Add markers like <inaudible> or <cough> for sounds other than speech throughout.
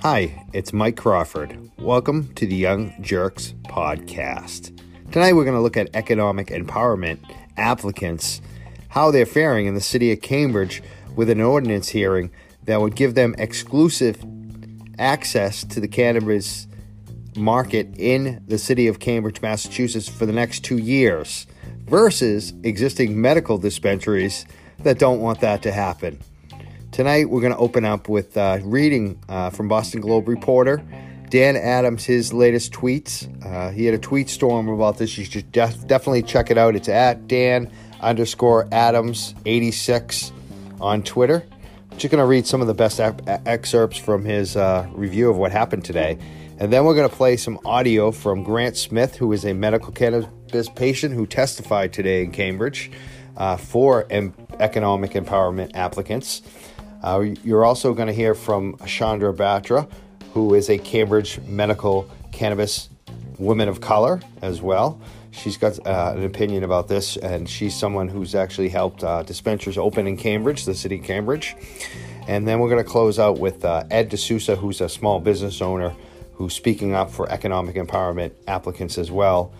Hi, it's Mike Crawford. Welcome to the Young Jurks podcast. Tonight we're going to look at economic empowerment applicants, how they're faring in the city of Cambridge with an ordinance hearing that would give them exclusive access to the cannabis market in the city of Cambridge, Massachusetts for the next two years versus existing medical dispensaries that don't want that to happen. Tonight, we're going to open up with uh, reading uh, from Boston Globe reporter Dan Adams his latest tweets. Uh, he had a tweet storm about this. You should def- definitely check it out. It's at Dan underscore Adams 86 on Twitter. Just going to read some of the best ap- excerpts from his uh, review of what happened today. And then we're going to play some audio from Grant Smith, who is a medical cannabis patient who testified today in Cambridge uh, for em- economic empowerment applicants. Uh, you're also going to hear from Chandra Batra, who is a Cambridge medical cannabis woman of color as well. She's got uh, an opinion about this, and she's someone who's actually helped uh, dispensaries open in Cambridge, the city of Cambridge. And then we're going to close out with uh, Ed DeSousa, who's a small business owner who's speaking up for economic empowerment applicants as well.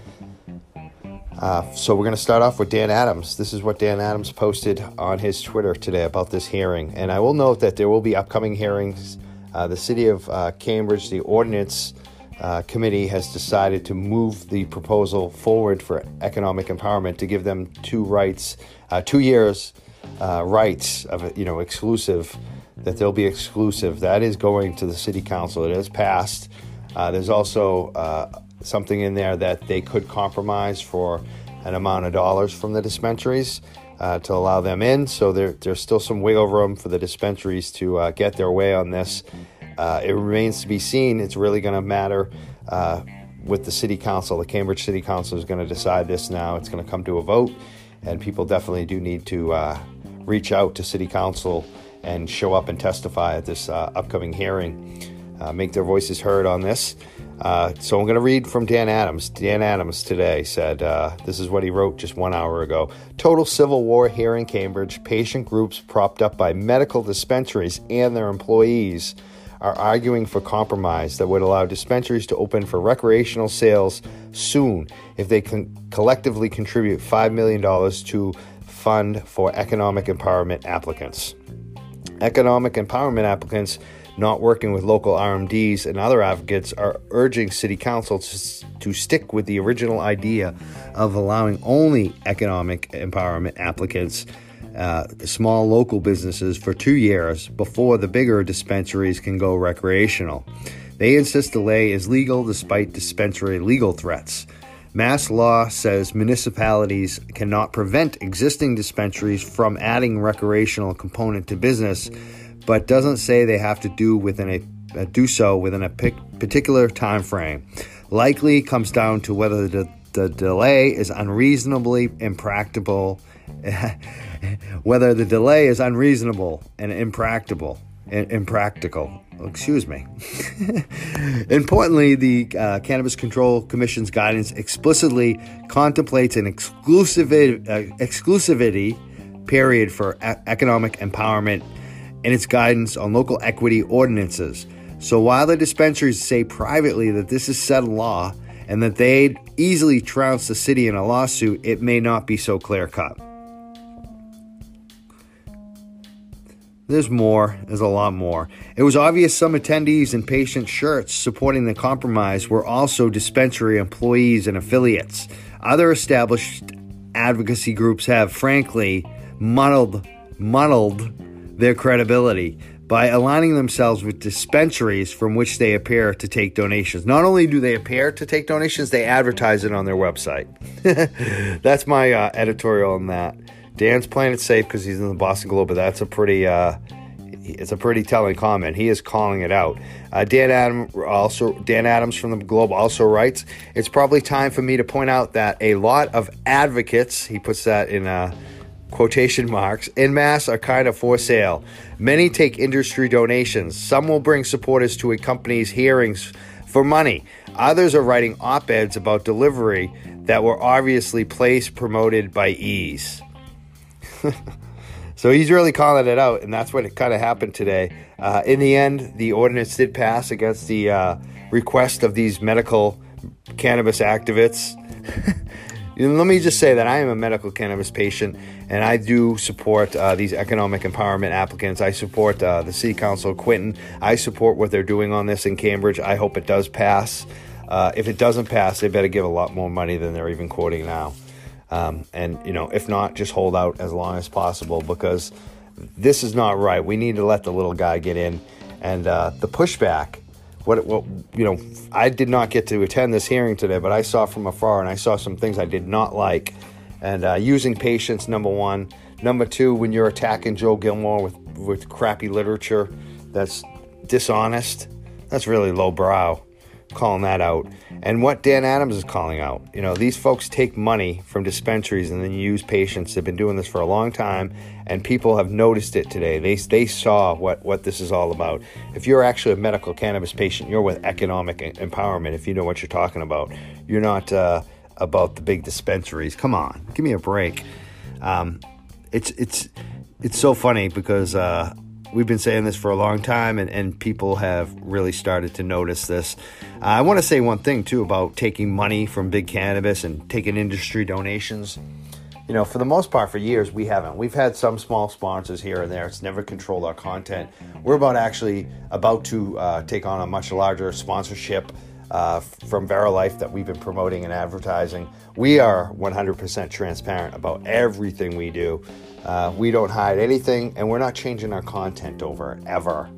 Uh, so we're going to start off with Dan Adams. This is what Dan Adams posted on his Twitter today about this hearing. And I will note that there will be upcoming hearings. Uh, the city of uh, Cambridge, the ordinance uh, committee, has decided to move the proposal forward for economic empowerment to give them two rights, uh, two years uh, rights of you know exclusive. That they'll be exclusive. That is going to the city council. It has passed. there's also something in there that they could compromise for an amount of dollars from the dispensaries uh, to allow them in. So there, there's still some wiggle room for the dispensaries to uh, get their way on this. Uh, it remains to be seen. It's really going to matter uh, with the city council. The Cambridge City Council is going to decide this now. It's going to come to a vote, and people definitely do need to uh, reach out to city council and show up and testify at this uh, upcoming hearing. make their voices heard on this. Uh, so I'm going to read from Dan Adams. Dan Adams today said, uh, This is what he wrote just one hour ago. Total civil war here in Cambridge. Patient groups propped up by medical dispensaries and their employees are arguing for compromise that would allow dispensaries to open for recreational sales soon if they can collectively contribute $5 million to fund for economic empowerment applicants. Economic empowerment applicants not working with local RMDs and other advocates are urging City Council to, to stick with the original idea of allowing only economic empowerment applicants, uh, small local businesses, for two years before the bigger dispensaries can go recreational. They insist delay is legal despite dispensary legal threats. Mass law says municipalities cannot prevent existing dispensaries from adding recreational component to business but doesn't say they have to do within a uh, do so within a particular time frame. Likely comes down to whether the, the delay is unreasonably impractical, <laughs> whether the delay is unreasonable and impractical. Impractical. Excuse me. <laughs> Importantly, the uh, Cannabis Control Commission's guidance explicitly contemplates an exclusivity, uh, exclusivity period for e- economic empowerment and its guidance on local equity ordinances. So while the dispensaries say privately that this is settled law and that they'd easily trounce the city in a lawsuit, it may not be so clear cut. There's more, there's a lot more. It was obvious some attendees in patient shirts supporting the compromise were also dispensary employees and affiliates. Other established advocacy groups have, frankly, muddled, muddled their credibility by aligning themselves with dispensaries from which they appear to take donations. Not only do they appear to take donations, they advertise it on their website. <laughs> that's my uh, editorial on that. Dan's playing it safe because he's in the Boston Globe, but that's a pretty uh, it's a pretty telling comment. He is calling it out. Uh, Dan Adam also Dan Adams from the Globe also writes, "It's probably time for me to point out that a lot of advocates, he puts that in a quotation marks, in mass are kind of for sale. Many take industry donations. Some will bring supporters to a company's hearings for money. Others are writing op eds about delivery that were obviously place promoted by ease. <laughs> So he's really calling it out, and that's what it kind of happened today. Uh, in the end, the ordinance did pass against the uh, request of these medical cannabis activists. <laughs> Let me just say that I am a medical cannabis patient and I do support uh, these economic empowerment applicants. I support uh, the City Council of Quinton. I support what they're doing on this in Cambridge. I hope it does pass. Uh, if it doesn't pass, they better give a lot more money than they're even quoting now. Um, and, you know, if not, just hold out as long as possible because this is not right. We need to let the little guy get in. And uh, the pushback what, what you know, I did not get to attend this hearing today, but I saw from afar and I saw some things I did not like. And uh, using patience, number one. Number two, when you're attacking Joe Gilmore with, with crappy literature that's dishonest, that's really lowbrow calling that out. And what Dan Adams is calling out. You know, these folks take money from dispensaries and then use patients. They've been doing this for a long time, and people have noticed it today. They, they saw what, what this is all about. If you're actually a medical cannabis patient, you're with economic empowerment, if you know what you're talking about. You're not uh, about the big dispensaries. Come on, give me a break. Um, it's, it's, it's so funny because uh, we've been saying this for a long time, and, and people have really started to notice this. Uh, I want to say one thing, too, about taking money from big cannabis and taking industry donations. You know, for the most part, for years, we haven't. We've had some small sponsors here and there. It's never controlled our content. We're about actually about to uh, take on a much larger sponsorship uh, from Verilife that we've been promoting and advertising. We are 100% transparent about everything we do. Uh, we don't hide anything, and we're not changing our content over ever.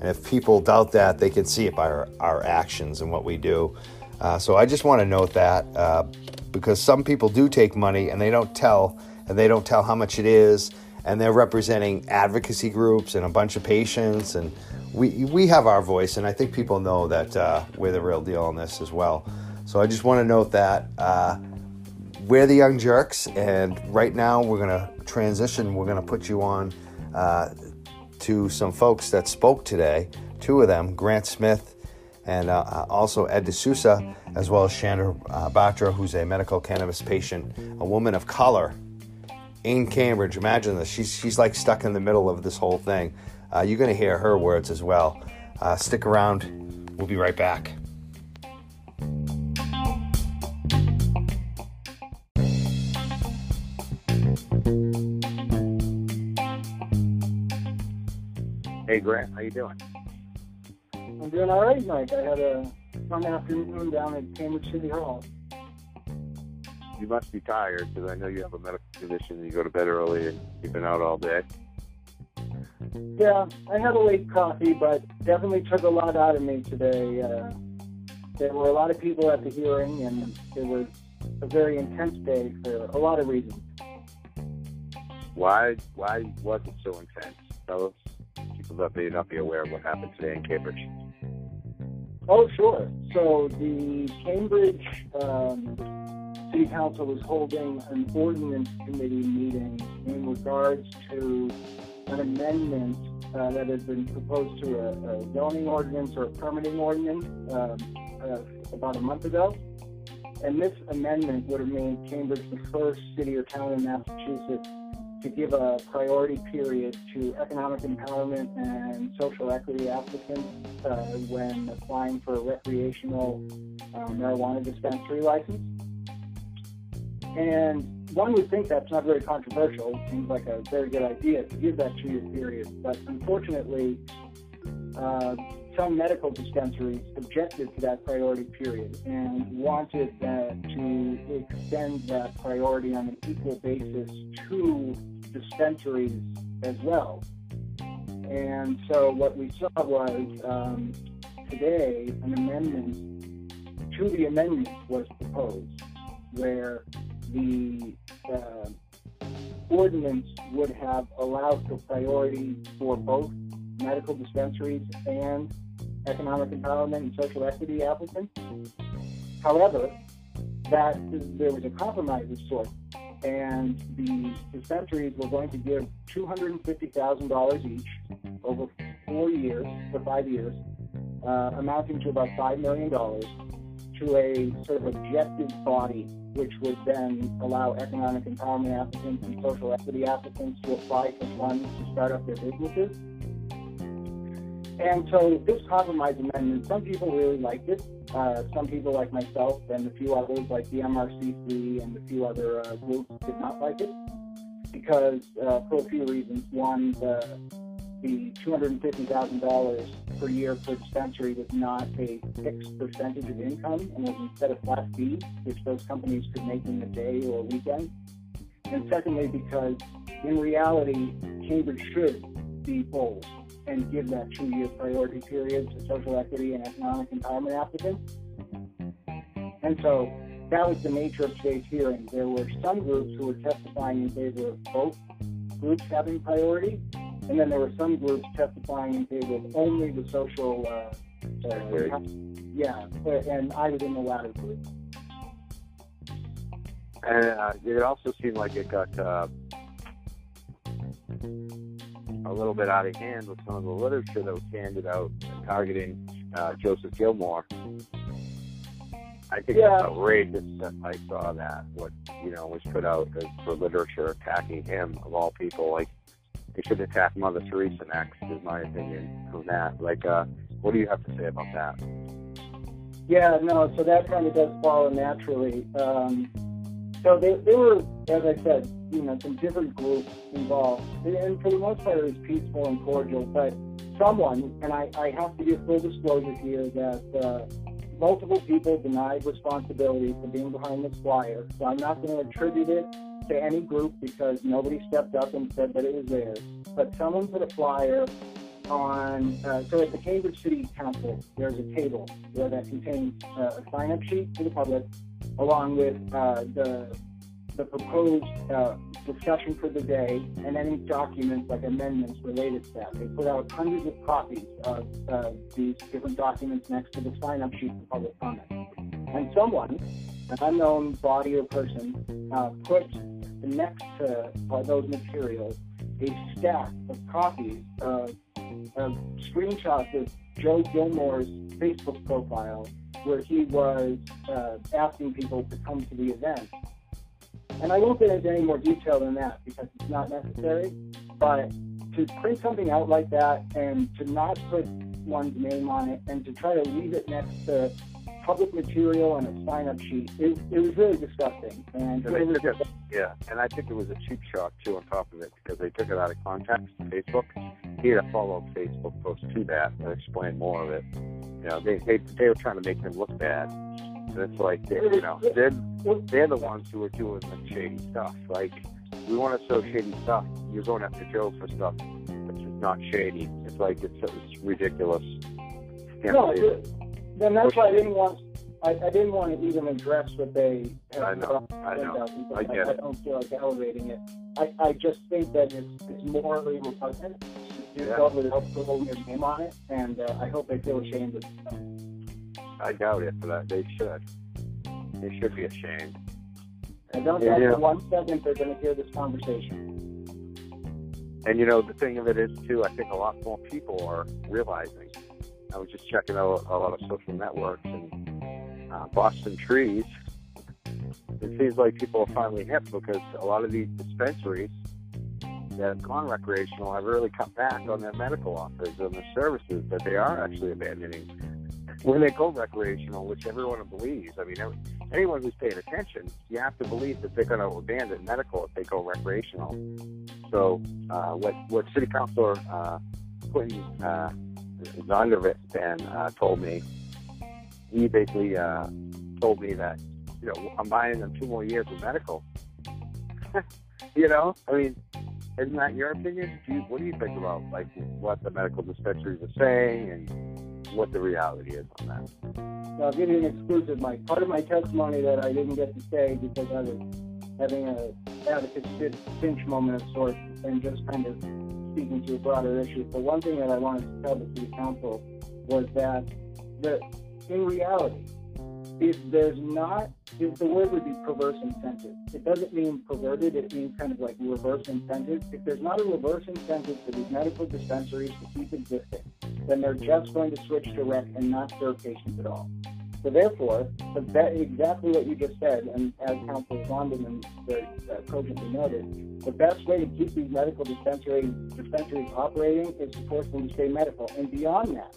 And if people doubt that, they can see it by our, our actions and what we do. Uh, so I just want to note that uh, because some people do take money and they don't tell, and they don't tell how much it is, and they're representing advocacy groups and a bunch of patients, and we we have our voice, and I think people know that uh, we're the real deal on this as well. So I just want to note that uh, we're the Young Jurks, and right now we're going to transition. We're going to put you on uh, to some folks that spoke today. Two of them, Grant Smith and uh, uh also Ed DeSousa, as well as Chandra uh, Batra, who's a medical cannabis patient, a woman of color in Cambridge. Imagine this. She's, she's like stuck in the middle of this whole thing. Uh, you're going to hear her words as well. Uh, stick around. We'll be right back. Hey Grant, how you doing? I'm doing all right, Mike. I had a fun afternoon down at Cambridge City Hall. You must be tired because I know you have a medical condition and you go to bed early and you've been out all day. Yeah, I had a late coffee, but definitely took a lot out of me today. Uh, there were a lot of people at the hearing, and it was a very intense day for a lot of reasons. Why? Why was it so intense? Tell us that they not be aware of what happened today in Cambridge. Oh, sure. So the Cambridge um, City Council was holding an ordinance committee meeting in regards to an amendment uh, that had been proposed to a, a, zoning ordinance or a permitting ordinance um, uh, about a month ago. And this amendment would have made Cambridge the first city or town in Massachusetts to give a priority period to economic empowerment and social equity applicants uh, when applying for a recreational uh, marijuana dispensary license. And one would think that's not very controversial. It seems like a very good idea to give that two-year period. But unfortunately, uh, some medical dispensaries objected to that priority period and wanted uh, to extend that priority on an equal basis to dispensaries as well. And so what we saw was um, today an amendment to the amendment was proposed where the uh, ordinance would have allowed for priority for both medical dispensaries and economic empowerment and social equity applicants. However, that there was a compromise of sorts and the dispensaries were going to give $250,000 each over four years, for five years, uh, amounting to about $5 million to a sort of objective body, which would then allow economic empowerment applicants and social equity applicants to apply for funds to start up their businesses. And so this compromise amendment, some people really liked it. Uh, some people like myself and a few others like the MRCC and a few other uh, groups did not like it because uh, for a few reasons. One, the, the $250,000 per year per dispensary was not a fixed percentage of income and was instead a flat fee, which those companies could make in a day or a weekend. And secondly, because in reality, Cambridge should be bold and give that two-year priority period to social equity and economic empowerment applicants. And so that was the nature of today's hearing. There were some groups who were testifying in favor of both groups having priority, and then there were some groups testifying in favor of only the social. Uh, uh, yeah, and I was in the latter group. And uh, it also seemed like it got uh, a little bit out of hand with some of the literature that was handed out targeting uh, Joseph Gilmore. I think yeah. it's outrageous that I saw that what you know was put out as for literature attacking him of all people. Like they should attack Mother Teresa next, is my opinion on that. Like, uh, what do you have to say about that? Yeah, no. So that kind of does follow naturally. Um, so they, there were, as I said, you know, some different groups involved, and for the most part, it was peaceful and cordial. But someone, and I, I have to give full disclosure here that. Uh, multiple people denied responsibility for being behind this flyer, so I'm not going to attribute it to any group because nobody stepped up and said that it was theirs. But someone put a flyer on, uh, so at the Cambridge City Council, there's a table where that contains uh, a sign-up sheet for the public, along with uh, the the proposed uh, discussion for the day and any documents like amendments related to that. They put out hundreds of copies of uh, these different documents next to the sign-up sheet for public comment. And someone, an unknown body or person, uh, put next to uh, those materials a stack of copies of, of screenshots of Joe Gilmore's Facebook profile where he was uh, asking people to come to the event and I won't get into any more detail than that because it's not necessary. But to print something out like that and to not put one's name on it and to try to leave it next to public material and a sign-up sheet, it, it was really disgusting. And, and it was it, yeah, and I think it was a cheap shot too on top of it because they took it out of context. Facebook, he had a follow-up Facebook post to that that explained more of it. You know, they they they were trying to make him look bad And it's like they, you know they're they're the ones who are doing the shady stuff. Like we want to show shady stuff. You're going after Joe for stuff that's just not shady. It's like it's, it's ridiculous. Can't no, then that's why I didn't want. I, I didn't want to even address what they. I know. I know. I get I, I don't feel like elevating it. I, I just think that it's, it's morally repugnant do yeah. so without putting your name on it, and uh, I hope they feel ashamed of it. I doubt it, but they should. They should be ashamed. And don't yeah, yeah. for one second they're going to hear this conversation. And you know, the thing of it is too, I think a lot more people are realizing. I was just checking out a lot of social networks and uh, Boston Trees. It seems like people are finally hip because a lot of these dispensaries that have gone recreational have really cut back on their medical offers and the services that they are actually abandoning when they go recreational, which everyone believes. I mean, anyone who's paying attention, you have to believe that they're going to abandon medical if they go recreational. So, uh, what what City Councilor uh, Quinton uh, Zondervan uh, told me, he basically uh, told me that you know I'm buying them two more years of medical. <laughs> you know, I mean, isn't that your opinion? Do you, what do you think about like what the medical dispensaries are saying and what the reality is on that. So I'll give you an exclusive. My part of my testimony that I didn't get to say because I was having a advocate pinch moment of sorts and just kind of speaking to a broader issue. But one thing that I wanted to tell the city council was that the in reality, if there's not, if the word would be perverse incentive. It doesn't mean perverted, it means kind of like reverse incentive. If there's not a reverse incentive for these medical dispensaries to keep existing, then they're just going to switch to rec and not serve patients at all. So therefore, exactly what you just said, and as Councillor London very uh, cogently noted, the best way to keep these medical dispensary, dispensaries operating is to force them to stay medical. And beyond that,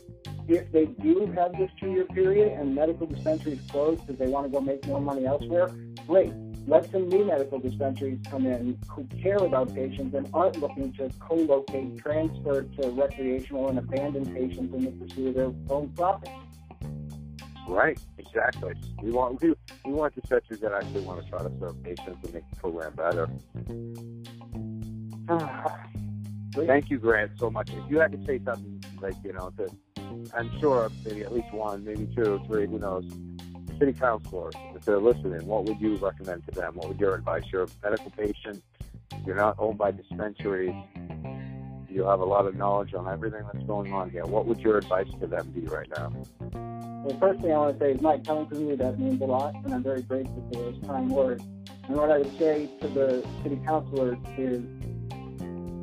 if they do have this two-year period and medical dispensaries close because they want to go make more money elsewhere, great. Let some new medical dispensaries come in who care about patients and aren't looking to co-locate, transfer to recreational and abandon patients in the pursuit of their own profit. Right, exactly. We want we, we want dispensaries that actually want to try to serve patients and make the program better. <sighs> Thank you, Grant, so much. If you had to say something like, you know, to I'm sure maybe at least one, maybe two, three, who knows, city councilors, if they're listening, what would you recommend to them? What would your advice? You're a medical patient, you're not owned by dispensaries, you have a lot of knowledge on everything that's going on here. What would your advice to them be right now? Well, first thing I want to say is, Mike, coming from you, that means a lot, and I'm very grateful for those kind words. And what I would say to the city councilors is,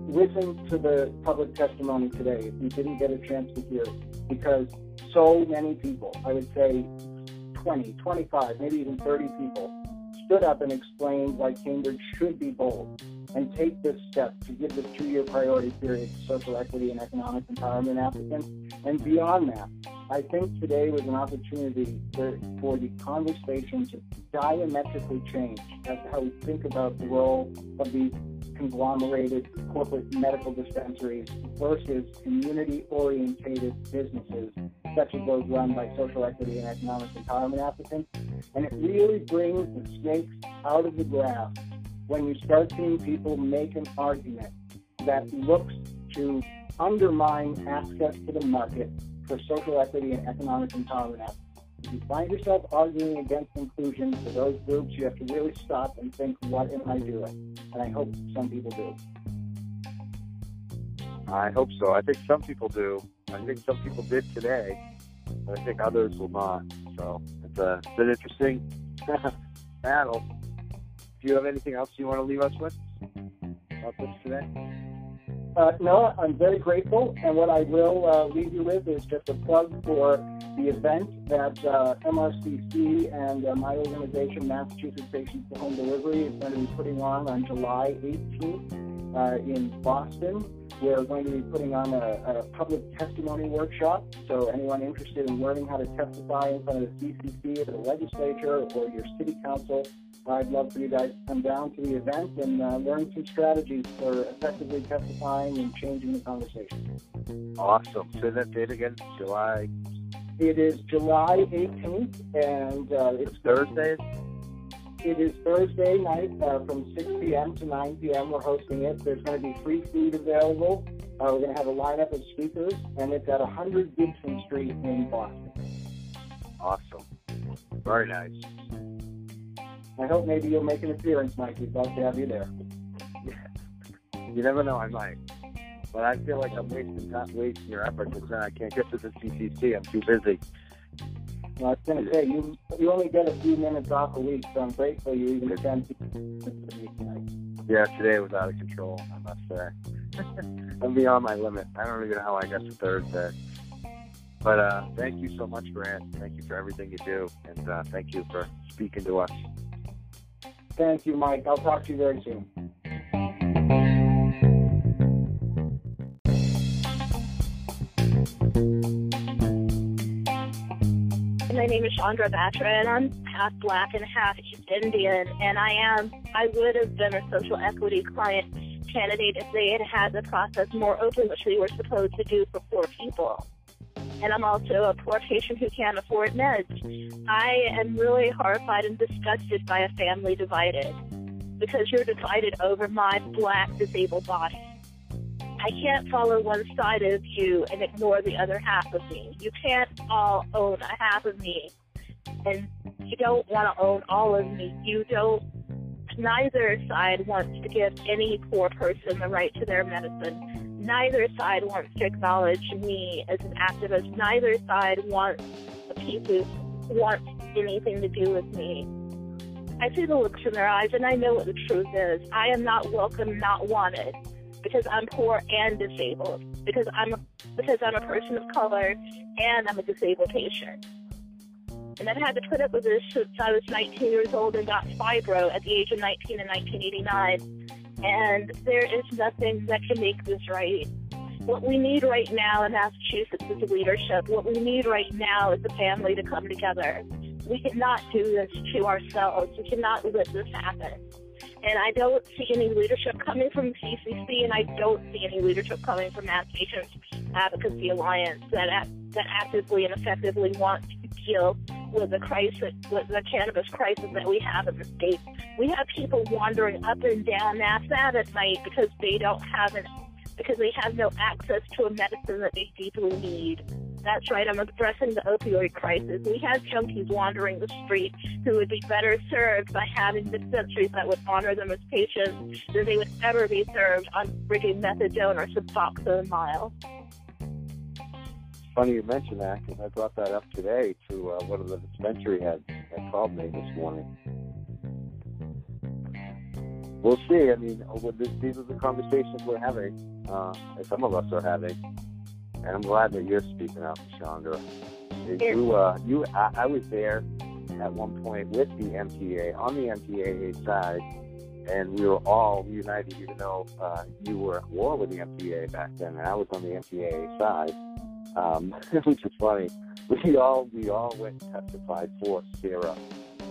listen to the public testimony today if you didn't get a chance to hear it, because so many people, I would say 20, 25, maybe even 30 people, stood up and explained why Cambridge should be bold and take this step to give this two-year priority period to social equity and economic empowerment applicants. And beyond that, I think today was an opportunity for, for the conversation to diametrically change to how we think about the role of these conglomerated corporate medical dispensaries versus community orientated businesses such as those run by social equity and economic empowerment applicants. And it really brings the snakes out of the grass when you start seeing people make an argument that looks to undermine access to the market for social equity and economic empowerment. If you find yourself arguing against inclusion for those groups, you have to really stop and think, what am I doing? And I hope some people do. I hope so. I think some people do. I think some people did today, but I think others will not. So it's, a, it's an interesting <laughs> battle. Do you have anything else you want to leave us with about this today? Uh, no, I'm very grateful. And what I will uh, leave you with is just a plug for the event that uh, MRCC and uh, my organization, Massachusetts Patients to Home Delivery, is going to be putting on on July 18th uh, in Boston. We're going to be putting on a, a, public testimony workshop. So anyone interested in learning how to testify in front of the CCC or the legislature or your city council, I'd love for you guys to come down to the event and uh, learn some strategies for effectively testifying and changing the conversation. Awesome. Say that date again, July. It is July 18th, and uh, it's Thursdays. It is Thursday night uh, from 6 p.m. to 9 p.m. We're hosting it. There's going to be free food available. Uh, we're going to have a lineup of speakers, and it's at 100 Gibson Street in Boston. Awesome. Very nice. I hope maybe you'll make an appearance, Mike. We'd love to have you there. Yeah. <laughs> You never know, I might. But I feel like I'm wasting time, wasting your efforts, because then I can't get to the CCC. I'm too busy. Well, I was going to say, you you only get a few minutes off a week, so I'm grateful you even spend minutes <laughs> a week tonight. Yeah, today was out of control, I must say. <laughs> I'm beyond my limit. I don't even know how I got to Thursday. But uh, thank you so much, Grant. Thank you for everything you do, and uh, thank you for speaking to us. Thank you, Mike. I'll talk to you very soon. Name is Chandra Batra, and I'm half black and half East Indian. And I am, I would have been a social equity client candidate if they had had the process more open, which we were supposed to do for poor people. And I'm also a poor patient who can't afford meds. I am really horrified and disgusted by a family divided because you're divided over my black disabled body. I can't follow one side of you and ignore the other half of me. You can't all own a half of me, and you don't want to own all of me. You don't. Neither side wants to give any poor person the right to their medicine. Neither side wants to acknowledge me as an activist. Neither side wants the people who want anything to do with me. I see the looks in their eyes, and I know what the truth is. I am not welcome, not wanted because I'm poor and disabled, because I'm because I'm a person of color and I'm a disabled patient. And I've had to put up with this since I was 19 years old and got fibro at the age of 19 in 1989. And there is nothing that can make this right. What we need right now in Massachusetts is leadership. What we need right now is a family to come together. We cannot do this to ourselves. We cannot let this happen. And I don't see any leadership coming from CCC, and I don't see any leadership coming from Mass Patients Advocacy Alliance that that actively and effectively wants to deal with the crisis, with the cannabis crisis that we have in the state. We have people wandering up and down Mass Ave at night because they don't have an because they have no access to a medicine that they deeply need. That's right, I'm addressing the opioid crisis. We have junkies wandering the street who would be better served by having dispensaries that would honor them as patients than they would ever be served on bringing methadone or Suboxone Miles. Funny you mention that because I brought that up today to uh, one of the dispensary heads that called me this morning. We'll see. I mean, these are the conversations we're having, uh, and some of us are having and I'm glad that you're speaking up, Chandra. You, uh, you, I, I was there at one point with the MTA on the MTA side, and we were all united, even though uh, you were at war with the MTA back then, and I was on the MTA side, um, <laughs> which is funny. We all we all went and testified for Sira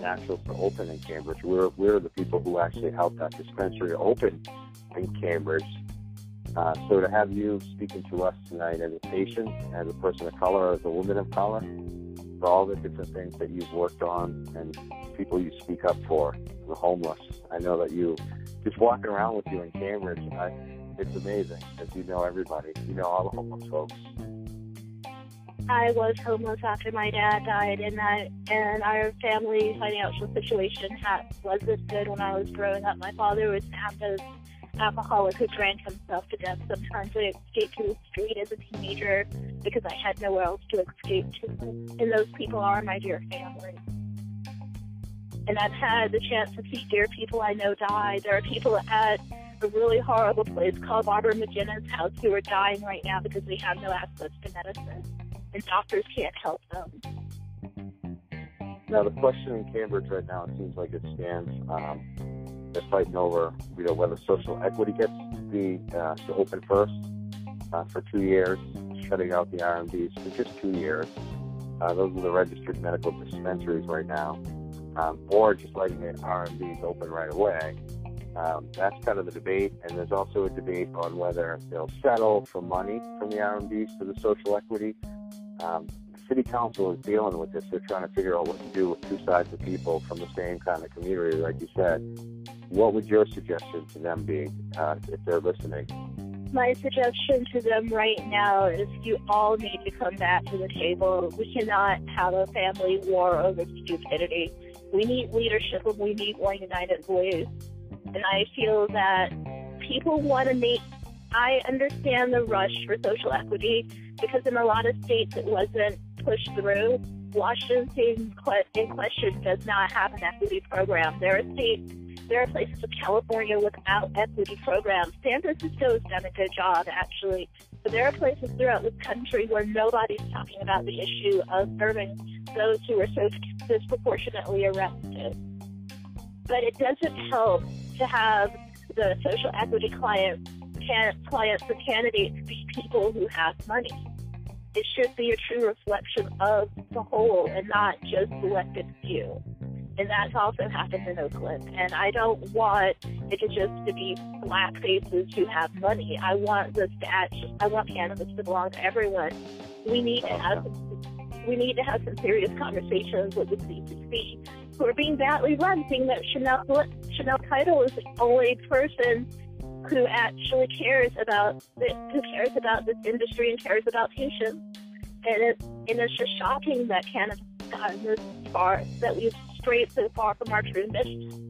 Naturals to open in Cambridge. We're we're the people who actually helped that dispensary open in Cambridge uh, so to have you speaking to us tonight as a patient, as a person of color, as a woman of color, for all the different things that you've worked on and people you speak up for, the homeless. I know that you, just walking around with you in Cambridge, I, it's amazing because you know everybody. You know all the homeless folks. I was homeless after my dad died, and that and our family financial situation had, wasn't good when I was growing up. My father was as alcoholic who drank himself to death. Sometimes I escaped to the street as a teenager because I had nowhere else to escape to. And those people are my dear family. And I've had the chance to see dear people I know die. There are people at a really horrible place called Barbara McInnis House who are dying right now because they have no access to medicine. And doctors can't help them. Now, the question in Cambridge right now, it seems like it stands. Um, they're fighting over, you know, whether social equity gets to be uh, to open first uh, for two years, shutting out the RMDs for just two years. Uh, those are the registered medical dispensaries right now, um, or just letting the RMDs open right away. Um, that's kind of the debate, and there's also a debate on whether they'll settle for money from the RMDs for the social equity. Um, city council is dealing with this. They're trying to figure out what to do with two sides of people from the same kind of community, like you said. What would your suggestion to them be uh, if they're listening? My suggestion to them right now is you all need to come back to the table. We cannot have a family war over stupidity. We need leadership and we need one united voice. And I feel that people want to make, I understand the rush for social equity because in a lot of states it wasn't pushed through. Washington in question does not have an equity program. There are states there are places in California without equity programs. San Francisco has done a good job, actually. But there are places throughout the country where nobody's talking about the issue of serving those who are so disproportionately arrested. But it doesn't help to have the social equity client, can, clients or candidates be people who have money. It should be a true reflection of the whole and not just selected few and that's also happened in Oakland. And I don't want it to just to be black faces who have money. I want to actually, I want cannabis to belong to everyone. We need to have we need to have some serious conversations with the CCC who are being badly run, seeing that Shaleen Shaleen Title is the only person who actually cares about the, who cares about this industry and cares about patients. And it and it's just shocking that cannabis gotten this far that we've strayed so far from our true mission.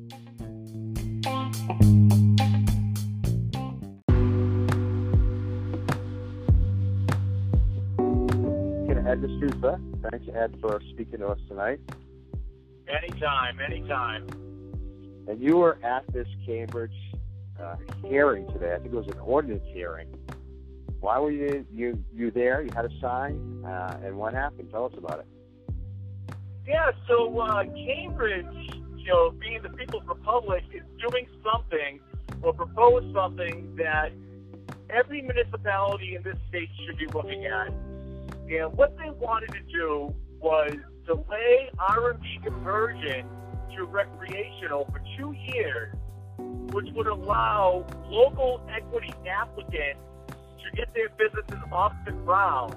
Ed DeSousa. Thanks, Ed, for speaking to us tonight. Anytime, anytime. And you were at this Cambridge uh, hearing today. I think it was an ordinance hearing. Why were you you you there? You had a sign, uh, and what happened? Tell us about it Yeah, so uh, Cambridge, you know, being the People's Republic, is doing something or proposed something that every municipality in this state should be looking at. And what they wanted to do was delay RMD conversion to recreational for two years, which would allow local equity applicants to get their businesses off the ground.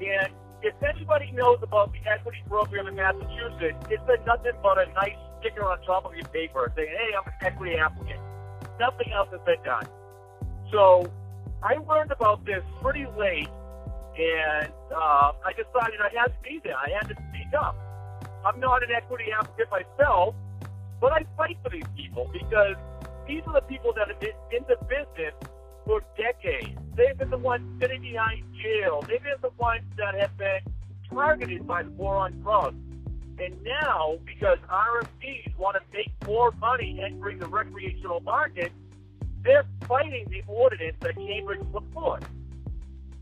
And if anybody knows about the equity program in Massachusetts, it's been nothing but a nice sticker on top of your paper saying, hey, I'm an equity applicant. Nothing else has been done. So I learned about this pretty late, and uh, I decided I had to be there. I had to speak up. I'm not an equity applicant myself, but I fight for these people because these are the people that have been in the business for decades. They've been the ones sitting behind jail. They've been the ones that have been targeted by the war on drugs. And now, because RMDs want to make more money entering the recreational market, they're fighting the ordinance that Cambridge put forth.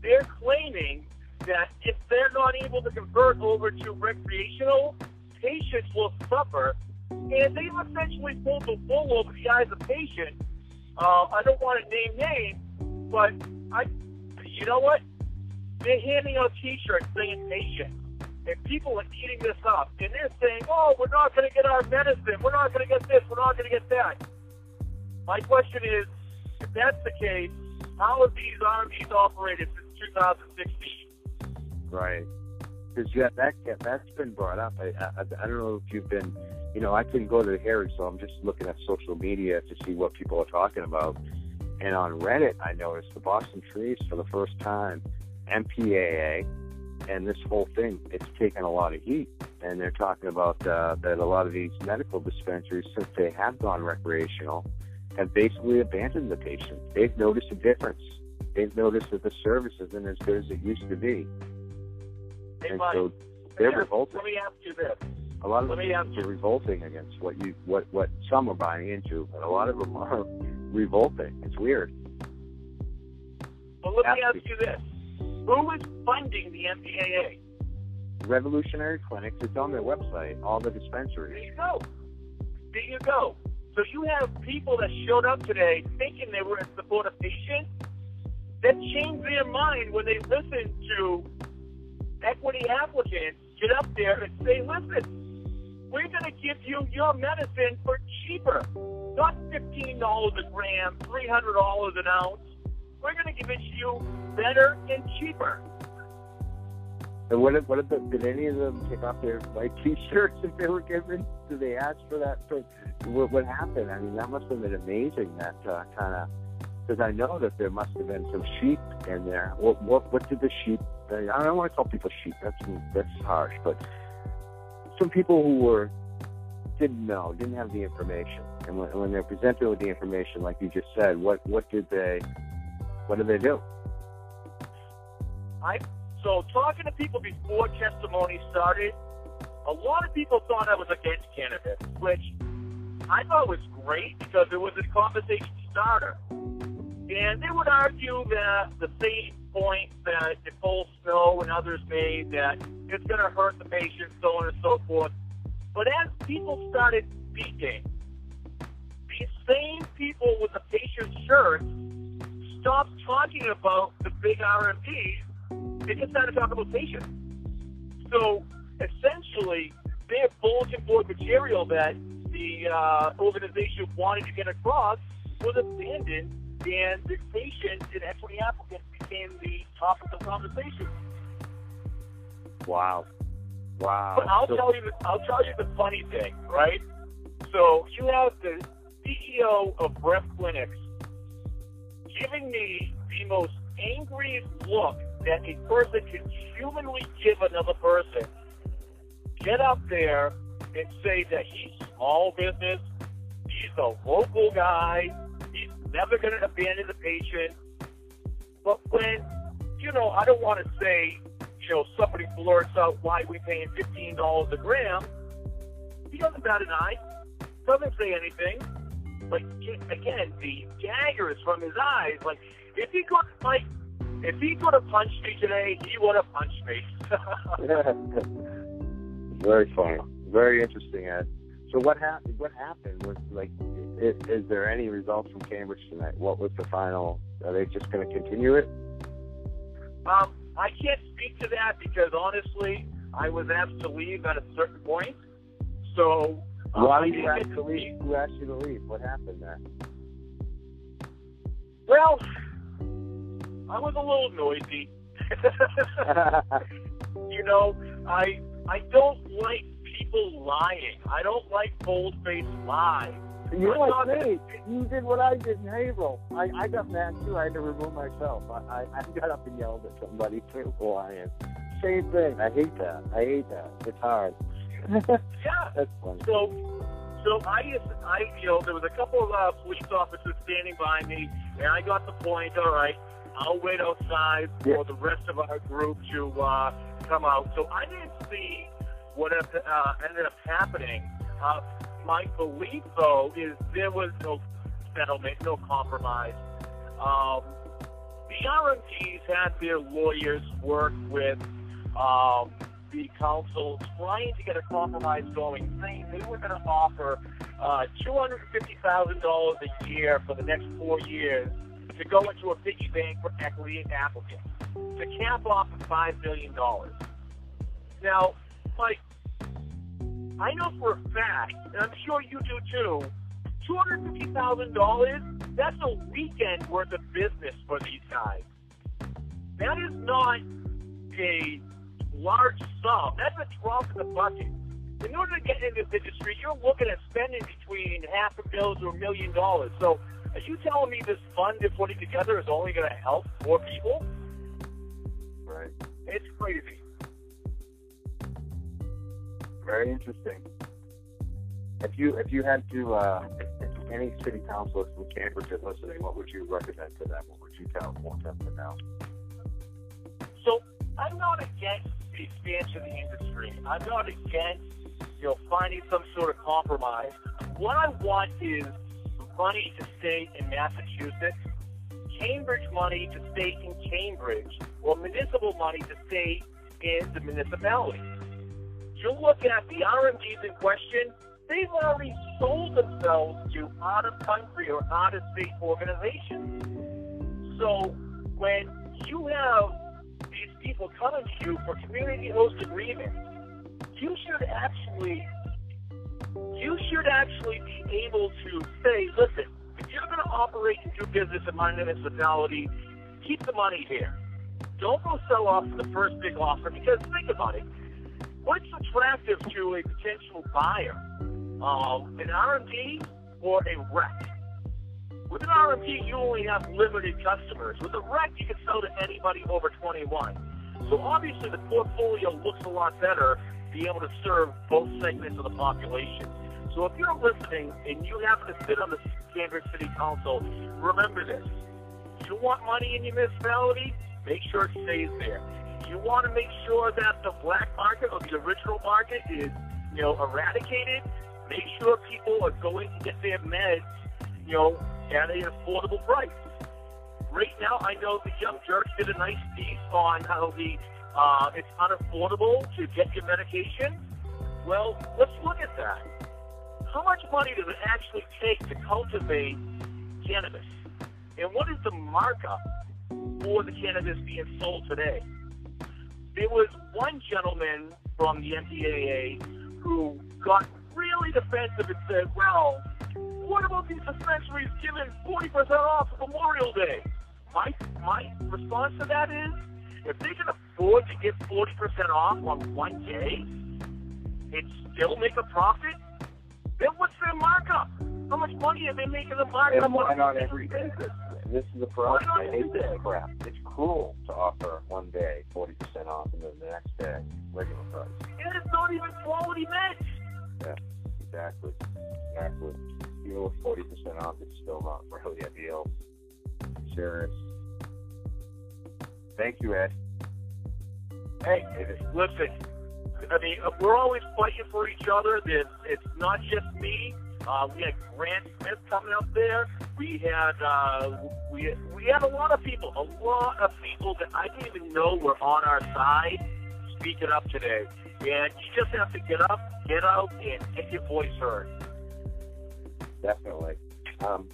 They're claiming that if they're not able to convert over to recreational, patients will suffer. And they've essentially pulled the wool over the eyes of patients. Uh, I don't want to name names, but I, you know what? They're handing out T-shirts saying patient, and people are eating this up, and they're saying, "Oh, we're not going to get our medicine. We're not going to get this. We're not going to get that." My question is, if that's the case, how have these RMDs operated since 2016? Right. Because yeah, that that's been brought up. I, I I don't know if you've been, you know, I couldn't go to the hearing, so I'm just looking at social media to see what people are talking about. And on Reddit, I noticed the Boston Trees for the first time, MPAA, and this whole thing, it's taken a lot of heat. And they're talking about uh, that a lot of these medical dispensaries, since they have gone recreational, have basically abandoned the patient. They've noticed a difference. They've noticed that the service isn't as good as it used to be. Hey, and buddy, so they're revolting. Let me ask you this. A lot of let them are revolting against what you what what some are buying into, but a lot of them are <laughs> revolting. It's weird. Well, let me Ask you this. Who is funding the MPAA? Revolutionary clinics. It's on their website. All the dispensaries. There you go. There you go. So you have people that showed up today thinking they were in support of patients that changed their mind when they listened to equity applicants get up there and say, listen, we're going to give you your medicine for cheaper. Not $15 a gram, $300 an ounce. We're going to give it to you better and cheaper. And what did, what did, the, did any of them take off their white T-shirts if they were given? Did they ask for that? So what, what happened? I mean, that must have been amazing. That uh, kind of because I know that there must have been some sheep in there. What what what did the sheep? I don't want to call people sheep. That's that's harsh, but some people who were didn't know, didn't have the information, and when, when they're presented with the information, like you just said, what what did they? What did they do? I so talking to people before testimony started, a lot of people thought I was against cannabis, which I thought was great because it was a conversation starter. And they would argue that the same point that Nichole Snow and others made that it's going to hurt the patient, so on and so forth. But as people started speaking, these same people with the patient shirts stopped talking about the big RMDs they just started talking about patients. So essentially, their bulletin board material that the uh, organization wanted to get across was abandoned, and the patient and equity applicant became the topic of conversation. Wow, wow. But I'll So- tell you, the, I'll tell you the funny thing, right? So you have the CEO of Breath Clinics giving me the most angriest look that a person can humanly give another person. Get up there and say that he's small business, he's a local guy, never going to abandon the patient. But when, you know, I don't want to say, you know, somebody blurts out why we paying fifteen dollars a gram, he doesn't bat an eye, doesn't say anything. Like again, the dagger is from his eyes. Like if he could, like if he could have punched me today, he would have punched me. <laughs> <laughs> Very funny. Very interesting, Ed. So what happened? What happened was like, is, is there any results from Cambridge tonight? What was the final? Are they just going to continue it? Um, I can't speak to that because honestly, I was asked to leave at a certain point. So um, why did you ask to leave? Who asked you to leave? What happened there? Well, I was a little noisy. <laughs> <laughs> you know, I I don't like people lying. I don't like bold faced lies. You're I'm like not- me. You did what I did in Haverhill. I, I got mad too. I had to remove myself. I, I, I got up and yelled at somebody too for lying. Same thing. I hate that. I hate that. It's hard. <laughs> Yeah. That's funny. So, so I, I, you know, there was a couple of uh, police officers standing by me, and I got the point. All right, I'll wait outside Yeah. for the rest of our group to uh, come out. So I didn't see what uh, ended up happening. Uh, my belief, though, is there was no settlement, no compromise. Um, the RMDs had their lawyers work with um, the council trying to get a compromise going, saying they were going to offer uh, $250,000 a year for the next four years to go into a piggy bank for equity applicants to cap off at $5 million. Now, Mike, I know for a fact, and I'm sure you do too, $250,000, that's a weekend worth of business for these guys. That is not a large sum. That's a drop in the bucket. In order to get into this industry, you're looking at spending between half a million to a million dollars. So, are you telling me this fund they're putting together is only going to help four people? Right. It's crazy. Very interesting. If you if you had to uh, any city councilors from Cambridge are listening, what would you recommend to them? What would you tell want them to know? So I'm not against the expansion of the industry. I'm not against you know finding some sort of compromise. What I want is money to stay in Massachusetts, Cambridge money to stay in Cambridge, or municipal money to stay in the municipality. You look at the RMDs in question, they've already sold themselves to out of country or out of state organizations. So when you have these people coming to you for community host agreements, you should actually you should actually be able to say, listen, if you're going to operate and do business in my municipality, keep the money here. Don't go sell off the first big offer because think about it. What's attractive to a potential buyer? Um, an RMD or a rec? With an RMD, you only have limited customers. With a rec, you can sell to anybody over 21. So obviously, the portfolio looks a lot better, be able to serve both segments of the population. So if you're listening and you happen to sit on the Cambridge City Council, remember this. You want money in your municipality? Make sure it stays there. You want to make sure that the black market or the original market is, you know, eradicated. Make sure people are going to get their meds, you know, at an affordable price. Right now, I know the Young Jurks did a nice piece on how the uh, it's unaffordable to get your medication. Well, let's look at that. How much money does it actually take to cultivate cannabis? And what is the markup for the cannabis being sold today? There was one gentleman from the MPAA who got really defensive and said, well, what about these dispensaries giving 40% off Memorial Day? My, my response to that is, if they can afford to give 40% off on one day and still make a profit, then what's their markup? How much money are they making the markup And on a every day? This is a problem. Why I hate this crap. It's cruel to offer one day 40% off and then the next day regular price. And it's not even quality mix. Yeah, exactly. Exactly. Even with 40% off, it's still not really a deal. Serious. Thank you, Ed. Hey, listen. I mean, we're always fighting for each other. There's, it's not just me. Uh, we had Grant Smith coming up there. We had uh, we we had a lot of people, a lot of people that I didn't even know were on our side, speaking up today. And you just have to get up, get out, and get your voice heard. Definitely. Um,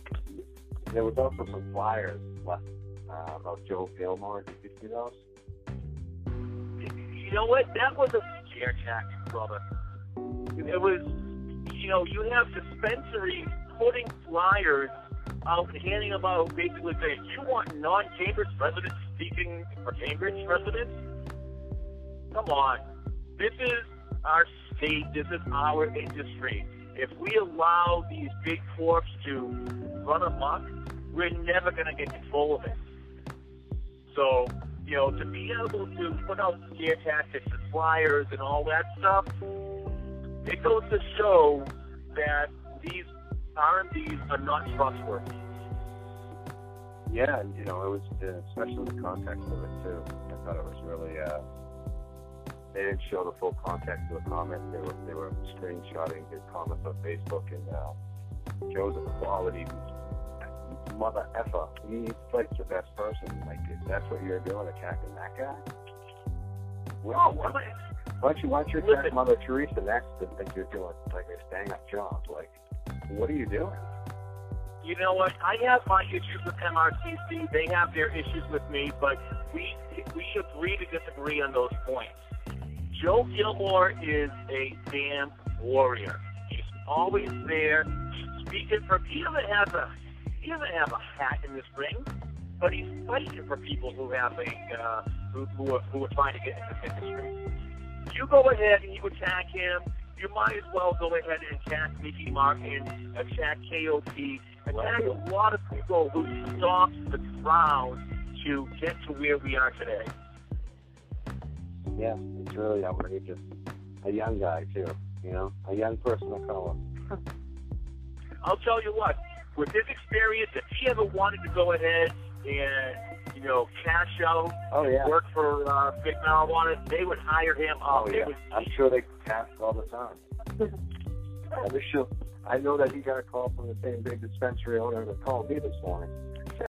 there was also some flyers left uh, about Joe Gilmore. Did you see those? You know what? That was a scare tactic, brother. It was, you know, you have dispensaries putting flyers out and handing them out, basically saying, "You want non-Cambridge residents speaking for Cambridge residents?" Come on, this is our state. This is our industry. If we allow these big corps to run amok, we're never going to get control of it. So, you know, to be able to put out scare tactics and flyers and all that stuff, it goes to show that these RMDs are not trustworthy. Yeah, and you know, it was uh, especially the context of it too. I thought it was really. Uh, they didn't show the full context of the comments. They were they were screenshotting his comments on Facebook, and uh, Joe's a quality mother effer. He's like the best person. Like if that's what you're doing, attacking that guy. Well, Why what- why don't you why don't Listen. Mother Teresa next and think you're doing like a stand up job? Like, what are you doing? you know what? I have my issues with MRCC. They have their issues with me, but we we should agree to disagree on those points. Joe Gilmore is a damn warrior. He's always there, speaking for. He doesn't have a he doesn't have a hat in this ring, but he's fighting for people who have a uh, who who are, who are trying to get into this industry. You go ahead and you attack him. You might as well go ahead and attack Mickey Martin, attack KOP, attack a lot of people who stopped the crowd to get to where we are today. Yeah, it's really outrageous. A young guy too, you know, a young person of color. I'll tell you what, with his experience, if he ever wanted to go ahead and, you know, cash out, Oh yeah. work for uh, big marijuana, they would hire him. Oh Oh, yeah. Was, I'm sure they cast all the time. I'm sure. I know that he got a call from the same big dispensary owner that called me this morning.